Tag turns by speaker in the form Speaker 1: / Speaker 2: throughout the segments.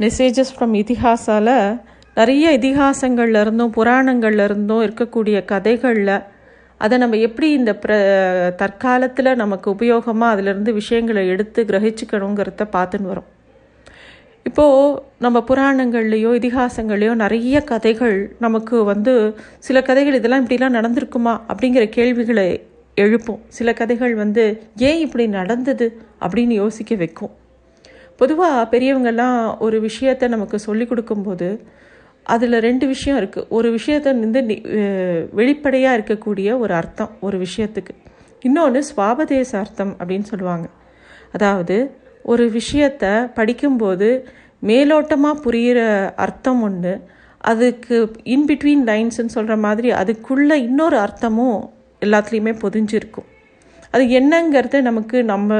Speaker 1: Messages from இதிகாசால நிறைய இதிகாசங்கள்ல இருந்தும் புராணங்கள்ல இருந்தும் இருக்கக்கூடிய கதைகளில் அதை நம்ம எப்படி இந்த பிர தற்காலத்தில் நமக்கு உபயோகமாக அதிலிருந்து விஷயங்களை எடுத்து கிரகிச்சுக்கணுங்கிறத பார்த்துன்னு வரோம் இப்போது நம்ம புராணங்கள்லேயோ இதிகாசங்கள்லேயோ நிறைய கதைகள் நமக்கு வந்து சில கதைகள் இதெல்லாம் இப்படிலாம் நடந்திருக்குமா அப்படிங்கிற கேள்விகளை எழுப்பும் சில கதைகள் வந்து ஏன் இப்படி நடந்தது அப்படின்னு யோசிக்க வைக்கும் பொதுவாக பெரியவங்கெல்லாம் ஒரு விஷயத்தை நமக்கு சொல்லி கொடுக்கும்போது அதில் ரெண்டு விஷயம் இருக்குது ஒரு விஷயத்தை வந்து வெளிப்படையாக இருக்கக்கூடிய ஒரு அர்த்தம் ஒரு விஷயத்துக்கு. இன்னொன்று சுவாபதேச அர்த்தம் அப்படின்னு சொல்லுவாங்க. அதாவது ஒரு விஷயத்தை படிக்கும்போது மேலோட்டமாக புரிகிற அர்த்தம் ஒன்று அதுக்கு இன்பிட்வீன் லைன்ஸ்ன்னு சொல்கிற மாதிரி அதுக்குள்ளே இன்னொரு அர்த்தமும் எல்லாத்துலேயுமே பொதிஞ்சிருக்கும். அது என்னங்கிறது நமக்கு நம்ம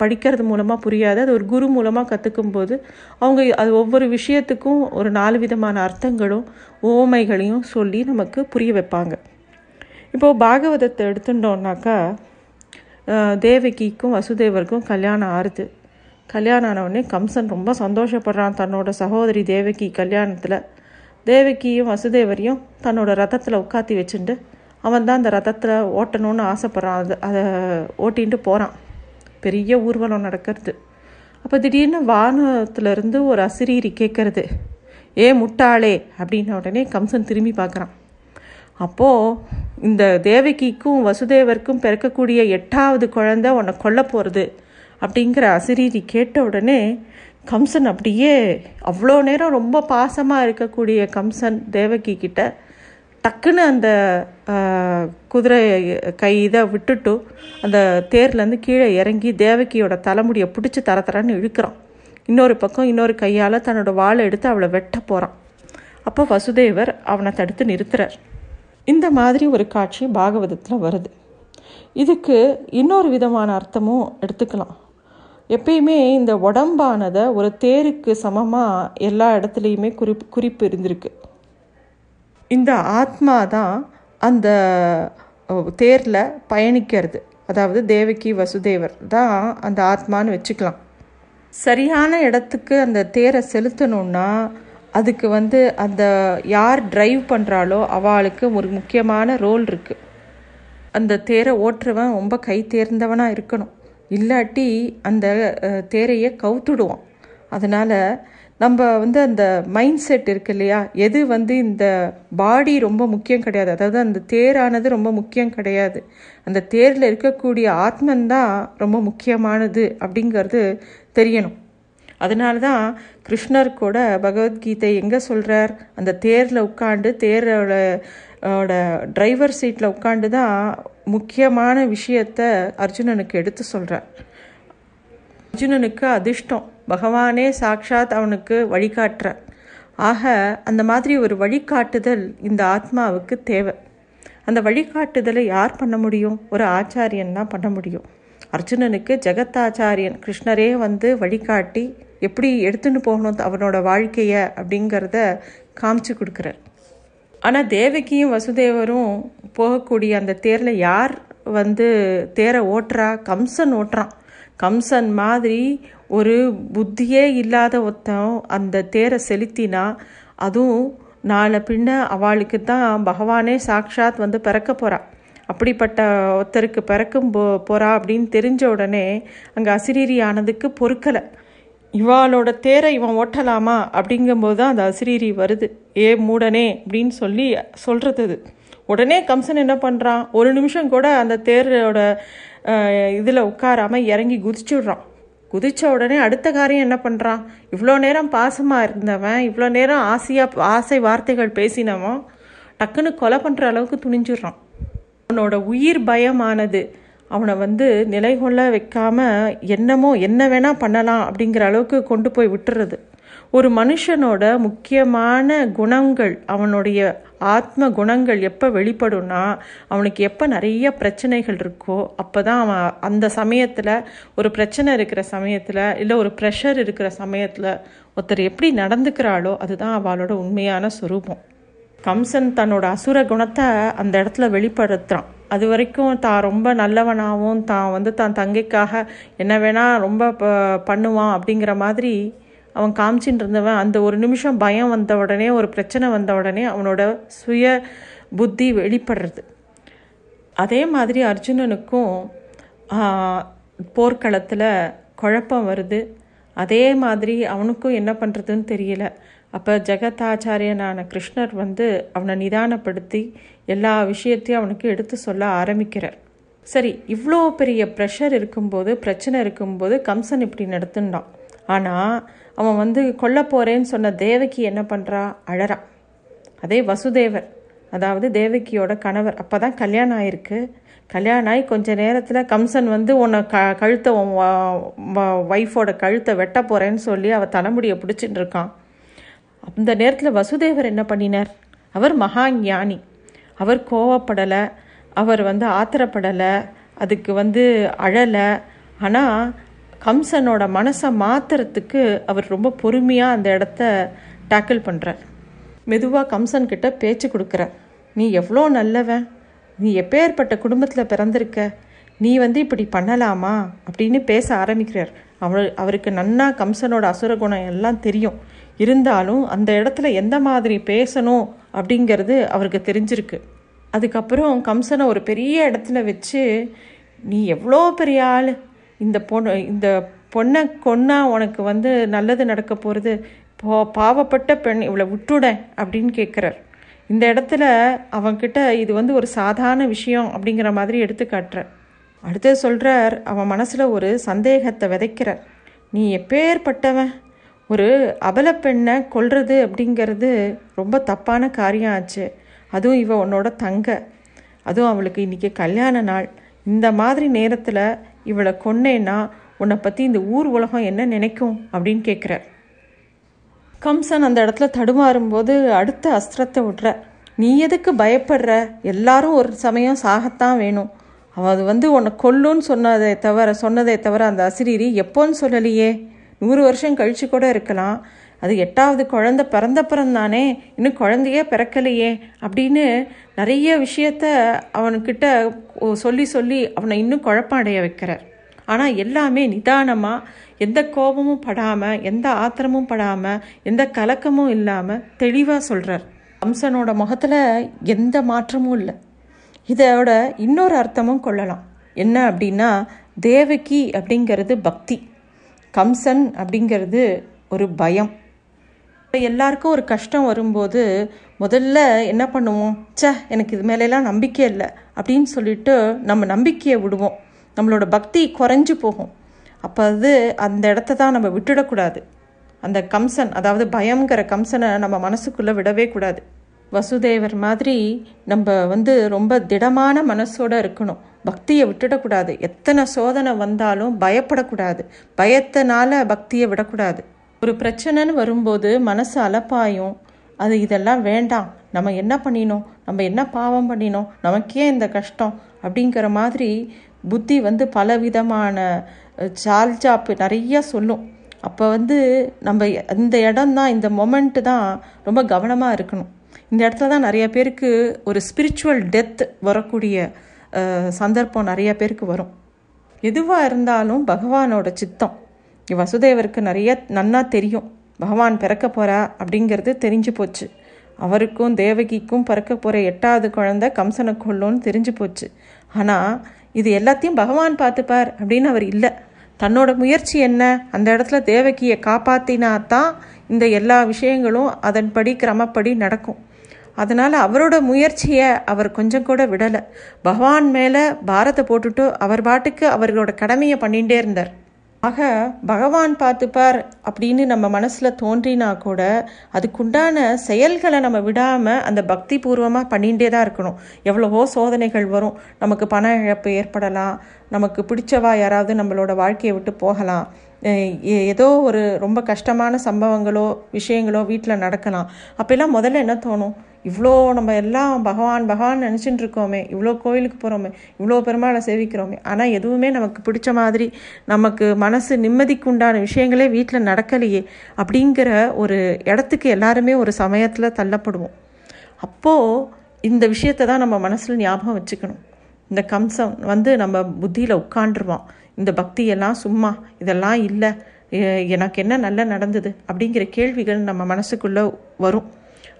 Speaker 1: படிக்கிறது மூலமாக புரியாது. அது ஒரு குரு மூலமாக கற்றுக்கும் போது அவங்க அது ஒவ்வொரு விஷயத்துக்கும் ஒரு நாலு விதமான அர்த்தங்களும் ஓமைகளையும் சொல்லி நமக்கு புரிய வைப்பாங்க. இப்போது பாகவதத்தை எடுத்துட்டோம்னாக்கா தேவகிக்கும் வசுதேவருக்கும் கல்யாணம் ஆறுது. கல்யாணம் ஆனவுடனே கம்சன் ரொம்ப சந்தோஷப்படுறான் தன்னோட சகோதரி தேவகி கல்யாணத்தில். தேவகியும் வசுதேவரையும் தன்னோட ரதத்தில் உட்காத்தி வச்சுட்டு அவன் தான் அந்த ரதத்தில் ஓட்டணும்னு ஆசைப்பட்றான். அது அதை ஓட்டின்ட்டு போகிறான் பெரிய ஊர்வலம் நடக்கிறது. அப்போ திடீர்னு வானத்துலேருந்து ஒரு அசிரீரி கேட்குறது ஏ முட்டாளே அப்படின்ன உடனே கம்சன் திரும்பி பார்க்குறான். அப்போது இந்த தேவகிக்கும் வசுதேவருக்கும் பிறக்கக்கூடிய எட்டாவது குழந்த உன்னை கொல்ல போகிறது அப்படிங்கிற அசிரீரி கேட்ட உடனே கம்சன் அப்படியே அவ்வளோ நேரம் ரொம்ப பாசமாக இருக்கக்கூடிய கம்சன் தேவகி கிட்ட டக்குன்னு அந்த குதிரை கை இதை விட்டுட்டு அந்த தேர்லேருந்து கீழே இறங்கி தேவகியோட தலைமுடியை பிடிச்சி தர தரன்னு இழுக்கிறான். இன்னொரு பக்கம் இன்னொரு கையால் தன்னோட வாழை எடுத்து அவளை வெட்ட போகிறான் அப்போ வசுதேவர் அவனை தடுத்து நிறுத்துறார். இந்த மாதிரி ஒரு காட்சி பாகவதத்தில் வருது. இதுக்கு இன்னொரு விதமான அர்த்தமும் எடுத்துக்கலாம். எப்பயுமே இந்த உடம்பானதை ஒரு தேருக்கு சமமாக எல்லா இடத்துலையுமே குறிப் குறிப்பு இருந்திருக்கு. இந்த ஆத்மா தான் அந்த தேரில் பயணிக்கிறது. அதாவது தேவகி வசுதேவர் தான் அந்த ஆத்மான்னு வச்சுக்கலாம். சரியான இடத்துக்கு அந்த தேரை செலுத்தணுன்னா அதுக்கு வந்து அந்த யார் டிரைவ் பண்ணுறாளோ அவளுக்கு ஒரு முக்கியமான ரோல் இருக்குது அந்த தேரை ஓட்டுறவன் ரொம்ப கை தேர்ந்தவனாக இருக்கணும். இல்லாட்டி அந்த தேரையை கவுத்துடுவான். அதனால் நம்ம வந்து அந்த மைண்ட் செட் இருக்கு இல்லையா? எது வந்து இந்த பாடி ரொம்ப முக்கியம் கிடையாது. அதாவது அந்த தேரானது ரொம்ப முக்கியம் கிடையாது. அந்த தேரில் இருக்கக்கூடிய ஆத்மன் தான் ரொம்ப முக்கியமானது அப்படிங்கிறது தெரியணும். அதனால தான் கிருஷ்ணர் கூட பகவத்கீதை எங்கே சொல்கிறார் அந்த தேரில் உட்காந்து தேரோட டிரைவர் சீட்டில் உட்காந்து தான் முக்கியமான விஷயத்த அர்ஜுனனுக்கு எடுத்து சொல்கிறார் அர்ஜுனனுக்கு அதிர்ஷ்டம். பகவானே சாக்ஷாத் அவனுக்கு வழிகாட்டுறார் ஆக அந்த மாதிரி ஒரு வழிகாட்டுதல் இந்த ஆத்மாவுக்கு தேவை. அந்த வழிகாட்டுதலை யார் பண்ண முடியும்? ஒரு ஆச்சாரியன் தான் பண்ண முடியும். அர்ஜுனனுக்கு ஜெகத்தாச்சாரியன் கிருஷ்ணரே வந்து வழிகாட்டி எப்படி எடுத்துன்னு போகணும் அவனோட வாழ்க்கையை அப்படிங்கிறத காமிச்சு கொடுக்குறார். ஆனால் தேவகியும் வசுதேவரும் போகக்கூடிய அந்த தேரில் யார் வந்து தேரை ஓட்டுறா கம்சன் ஓட்டுறான் கம்சன் மாதிரி ஒரு புத்தியே இல்லாத ஒருத்தன் அந்த தேரை செலுத்தினா அதுவும் நாளை பின்ன அவளுக்கு தான் பகவானே சாக்ஷாத் வந்து பிறக்க போகிறாள் அப்படிப்பட்ட ஒருத்தருக்கு பிறக்கும் போ போகிறா அப்படின்னு தெரிஞ்ச உடனே அங்கே அசிரீரி ஆனதுக்கு பொறுக்கலை. இவாளோட தேரை இவன் ஓட்டலாமா அப்படிங்கும்போது தான் அந்த அசிரீரி வருது. ஏ மூடனே அப்படின்னு சொல்லி சொல்கிறது அது. உடனே கம்சன் என்ன பண்ணுறான் ஒரு நிமிஷம் கூட அந்த தேரோட இதில் உட்காராமல் இறங்கி குதிச்சுடுறான் குதித்த உடனே அடுத்த காரியம் என்ன பண்ணுறான் இவ்வளோ நேரம் பாசமாக இருந்தவன் இவ்வளோ நேரம் ஆசையாக ஆசை வார்த்தைகள் பேசினவன் டக்குன்னு கொலை பண்ணுற அளவுக்கு துணிஞ்சிடுறான். அவனோட உயிர் பயமானது. அவனை வந்து நிலை கொள்ள வைக்காம என்னமோ என்ன வேணால் பண்ணலாம் அப்படிங்கிற அளவுக்கு கொண்டு போய் விட்டுறது. ஒரு மனுஷனோட முக்கியமான குணங்கள் அவனுடைய ஆத்ம குணங்கள் எப்போ வெளிப்படும்னா அவனுக்கு எப்போ நிறைய பிரச்சனைகள் இருக்கோ அப்போ தான் அவன் அந்த சமயத்தில் ஒரு பிரச்சனை இருக்கிற சமயத்தில் இல்லை ஒரு ப்ரெஷர் இருக்கிற சமயத்தில் ஒருத்தர் எப்படி நடந்துக்கிறாளோ அதுதான் அவளோட உண்மையான சுரூபம். கம்சன் தன்னோட அசுர குணத்தை அந்த இடத்துல வெளிப்படுத்துகிறான் அது வரைக்கும் தான் ரொம்ப நல்லவனாகவும் தான் வந்து தான் தங்கைக்காக என்ன வேணால் ரொம்ப ப பண்ணுவான் அப்படிங்கிற மாதிரி அவன் காமிச்சின்னு இருந்தவன் அந்த ஒரு நிமிஷம் பயம் வந்த உடனே ஒரு பிரச்சனை வந்த உடனே அவனோட சுய புத்தி வெளிப்படுறது. அதே மாதிரி அர்ஜுனனுக்கும் போர்க்களத்தில் குழப்பம் வருது. அதே மாதிரி அவனுக்கும் என்ன பண்ணுறதுன்னு தெரியல. அப்போ ஜெகதாச்சாரியனான கிருஷ்ணர் வந்து அவனை நிதானப்படுத்தி எல்லா விஷயத்தையும் அவனுக்கு எடுத்து சொல்ல ஆரம்பிக்கிறார். சரி இவ்வளோ பெரிய ப்ரெஷர் இருக்கும்போது பிரச்சனை இருக்கும்போது கம்சன் இப்படி நடத்துனான் ஆனால் அவன் வந்து கொல்ல போகிறேன்னு சொன்ன தேவகி என்ன பண்ணுறா அழறான். அதே வசுதேவர் அதாவது தேவகியோட கணவர். அப்போ தான் கல்யாணம் ஆயிருக்கு. கல்யாணம் ஆகி கொஞ்ச நேரத்தில் கம்சன் வந்து உன்னை க கழுத்தை ஒய்ஃபோட கழுத்தை வெட்ட போகிறேன்னு சொல்லி அவள் தலைமுடியை பிடிச்சிட்டு இருக்கான். அந்த நேரத்தில் வசுதேவர் என்ன பண்ணினார்? அவர் மகா ஞானி அவர் கோவப்படலை. அவர் வந்து ஆத்திரப்படலை. அதுக்கு வந்து அழலை. ஆனால் கம்சனோட மனசை மாத்துறதுக்கு அவர் ரொம்ப பொறுமையாக அந்த இடத்த டேக்கிள் பண்ணுறார் மெதுவாக கம்சன்கிட்ட பேச்சு கொடுக்குறார் நீ எவ்வளோ நல்லவன்? நீ எப்பேற்பட்ட குடும்பத்தில் பிறந்திருக்க? நீ வந்து இப்படி பண்ணலாமா? அப்படின்னு பேச ஆரம்பிக்கிறார். அவர் அவருக்கு நன்னா கம்சனோட அசுர குணம் எல்லாம் தெரியும். இருந்தாலும் அந்த இடத்துல எந்த மாதிரி பேசணும் அப்படிங்கிறது அவருக்கு தெரிஞ்சிருக்கு. அதுக்கப்புறம் கம்சனை ஒரு பெரிய இடத்துல வச்சு நீ எவ்வளோ பெரிய ஆள்? இந்த பொண்ணு இந்த பொண்ணை கொன்னா உனக்கு வந்து நல்லது நடக்க போகிறது போ பாவப்பட்ட பெண் இவளை விட்டுட அப்படின்னு கேட்குறார் இந்த இடத்துல அவன்கிட்ட இது வந்து ஒரு சாதாரண விஷயம் அப்படிங்கிற மாதிரி எடுத்து காட்டுறார். அடுத்து சொல்கிறார் அவன் மனசில் ஒரு சந்தேகத்தை விதைக்கிறார். நீ எப்பேற்பட்டவன் ஒரு அபல பெண்ணை கொல்றது அப்படிங்கிறது ரொம்ப தப்பான காரியம் ஆச்சு. அதுவும் இவ உன்னோட தங்க. அதுவும் அவளுக்கு இன்றைக்கி கல்யாண நாள். இந்த மாதிரி நேரத்தில் இவளை கொன்னேன்னா உன்னை பற்றி இந்த ஊர் உலகம் என்ன நினைக்கும் அப்படின்னு கேட்குறார் கம்சன் அந்த இடத்துல தடுமாறும்போது அடுத்த அஸ்திரத்தை விட்ற. நீ எதுக்கு பயப்படுற? எல்லாரும் ஒரு சமயம் சாகத்தான் வேணும். அவன் அது வந்து உன்னை கொல்லுன்னு சொன்னதை தவிர சொன்னதை தவிர அந்த அசிரீரி எப்போன்னு சொல்லலையே. நூறு வருஷம் கழிச்சு கூட இருக்கலாம். அது எட்டாவது குழந்த பிறந்த பிறந்தானே இன்னும் குழந்தையே பிறக்கலையே. அப்படின்னு நிறைய விஷயத்த அவன்கிட்ட சொல்லி சொல்லி அவனை இன்னும் குழப்பம் வைக்கிறார். ஆனால் எல்லாமே நிதானமாக எந்த கோபமும் படாமல் எந்த ஆத்திரமும் படாமல் எந்த கலக்கமும் இல்லாமல் தெளிவாக சொல்கிறார் கம்சனோட முகத்தில் எந்த மாற்றமும் இல்லை. இதோட இன்னொரு அர்த்தமும் கொள்ளலாம். என்ன அப்படின்னா தேவகி அப்படிங்கிறது பக்தி. கம்சன் அப்படிங்கிறது ஒரு பயம். எல்லாருக்கும் ஒரு கஷ்டம் வரும்போது முதல்ல என்ன பண்ணுவோம்? சே எனக்கு இது மேலெல்லாம் நம்பிக்கை இல்லை அப்படின்னு சொல்லிட்டு நம்ம நம்பிக்கையை விடுவோம். நம்மளோட பக்தி குறைஞ்சு போகும். அப்போ அது அந்த இடத்த தான் நம்ம விட்டுடக்கூடாது. அந்த கம்சன் அதாவது பயங்கிற கம்சனை நம்ம மனசுக்குள்ளே விடவே கூடாது. வசுதேவர் மாதிரி நம்ம வந்து ரொம்ப திடமான மனசோட இருக்கணும். பக்தியை விட்டுடக்கூடாது. எத்தனை சோதனை வந்தாலும் பயப்படக்கூடாது. பயத்தினால பக்தியை விடக்கூடாது. ஒரு பிரச்சனைன்னு வரும்போது மனசு அலப்பாயும். அது இதெல்லாம் வேண்டாம். நம்ம என்ன பண்ணினோம்? நம்ம என்ன பாவம் பண்ணினோம்? நமக்கே இந்த கஷ்டம் அப்படிங்கிற மாதிரி புத்தி வந்து பலவிதமான சால்ஜாப்பு நிறைய சொல்லும். அப்போ வந்து நம்ம இந்த இடம் தான் இந்த மொமெண்ட்டு தான் ரொம்ப கவனமாக இருக்கணும். இந்த இடத்துல தான் நிறைய பேருக்கு ஒரு ஸ்பிரிச்சுவல் டெத் வரக்கூடிய சந்தர்ப்பம் நிறைய பேருக்கு வரும். எதுவாக இருந்தாலும் பகவானோட சித்தம். வசுதேவருக்கு நிறைய நன்னா தெரியும். பகவான் பிறக்க போகிறா அப்படிங்கிறது தெரிஞ்சு போச்சு. அவருக்கும் தேவகிக்கும் பிறக்க போகிற எட்டாவது குழந்தை கம்சனை கொல்லும்னு தெரிஞ்சு போச்சு. ஆனால் இது எல்லாத்தையும் பகவான் பார்த்துப்பார் அப்படின்னு அவர் இல்லை. தன்னோட முயற்சி என்ன? அந்த இடத்துல தேவகியை காப்பாற்றினா தான் இந்த எல்லா விஷயங்களும் அதன்படி கிரமப்படி நடக்கும். அதனால் அவரோட முயற்சியை அவர் கொஞ்சம் கூட விடலை. பகவான் மேலே பாரத்தை போட்டுட்டு அவர் பாட்டுக்கு அவர்களோட கடமையை பண்ணிகிட்டே இருந்தார். ஆக பகவான் பார்த்துப்பார் அப்படின்னு நம்ம மனசில் தோன்றினா கூட அதுக்குண்டான செயல்களை நம்ம விடாமல் அந்த பக்தி பூர்வமாக பண்ணிகிட்டே தான் இருக்கணும். எவ்வளவோ சோதனைகள் வரும். நமக்கு பண இழப்பு ஏற்படலாம். நமக்கு பிடிச்சவா யாராவது நம்மளோட வாழ்க்கையை விட்டு போகலாம். ஏதோ ஒரு ரொம்ப கஷ்டமான சம்பவங்களோ விஷயங்களோ வீட்டில் நடக்கலாம். அப்போல்லாம் முதல்ல என்ன தோணும்? இவ்வளோ நம்ம எல்லாம் பகவான் பகவான் நினச்சிட்டு இருக்கோமே. இவ்வளோ கோயிலுக்கு போகிறோமே இவ்வளோ பெருமாளை சேவிக்கிறோமே. ஆனால் எதுவுமே நமக்கு பிடிச்ச மாதிரி நமக்கு மனசு நிம்மதிக்கு உண்டான விஷயங்களே வீட்டில் நடக்கலையே அப்படிங்கிற ஒரு இடத்துக்கு எல்லாருமே ஒரு சமயத்தில் தள்ளப்படுவோம். அப்போது இந்த விஷயத்தை தான் நம்ம மனசில் ஞாபகம் வச்சுக்கணும். இந்த கம்சம் வந்து நம்ம புத்தியில் உட்காண்டுருவான் இந்த பக்தியெல்லாம் சும்மா இதெல்லாம் இல்லை எனக்கு என்ன நல்லா நடந்தது அப்படிங்கிற கேள்விகள் நம்ம மனசுக்குள்ளே வரும்.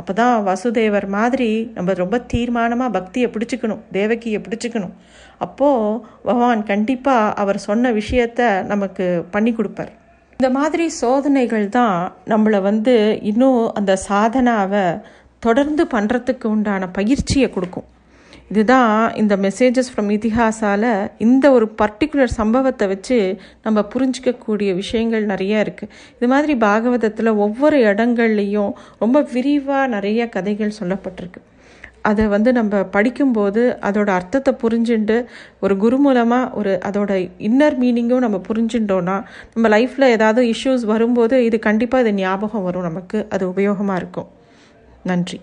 Speaker 1: அப்போ தான் வசுதேவர் மாதிரி நம்ம ரொம்ப தீர்மானமாக பக்தியை பிடிச்சிக்கணும் தேவகியை பிடிச்சிக்கணும். அப்போது பகவான் கண்டிப்பாக அவர் சொன்ன விஷயத்த நமக்கு பண்ணி கொடுப்பார். இந்த மாதிரி சோதனைகள் தான் நம்மளை வந்து இன்னும் அந்த சாதனாவை தொடர்ந்து பண்ணுறதுக்கு உண்டான பயிற்சியை கொடுக்கும். இதுதான் இந்த மெசேஜஸ் ஃப்ரம் இதிகாசால இந்த ஒரு பர்டிகுலர் சம்பவத்தை வச்சு நம்ம புரிஞ்சிக்கக்கூடிய விஷயங்கள் நிறைய இருக்குது இது மாதிரி பாகவதத்தில் ஒவ்வொரு இடங்கள்லையும் ரொம்ப விரிவாக நிறைய கதைகள் சொல்லப்பட்டிருக்கு. அதை வந்து நம்ம படிக்கும்போது அதோட அர்த்தத்தை புரிஞ்சுண்டு ஒரு குரு மூலமாக ஒரு அதோட இன்னர் மீனிங்கும் நம்ம புரிஞ்சுட்டோன்னா நம்ம லைஃப்பில் ஏதாவது இஷ்யூஸ் வரும்போது இது கண்டிப்பாக இது ஞாபகம் வரும் நமக்கு. அது உபயோகமாக இருக்கும். நன்றி.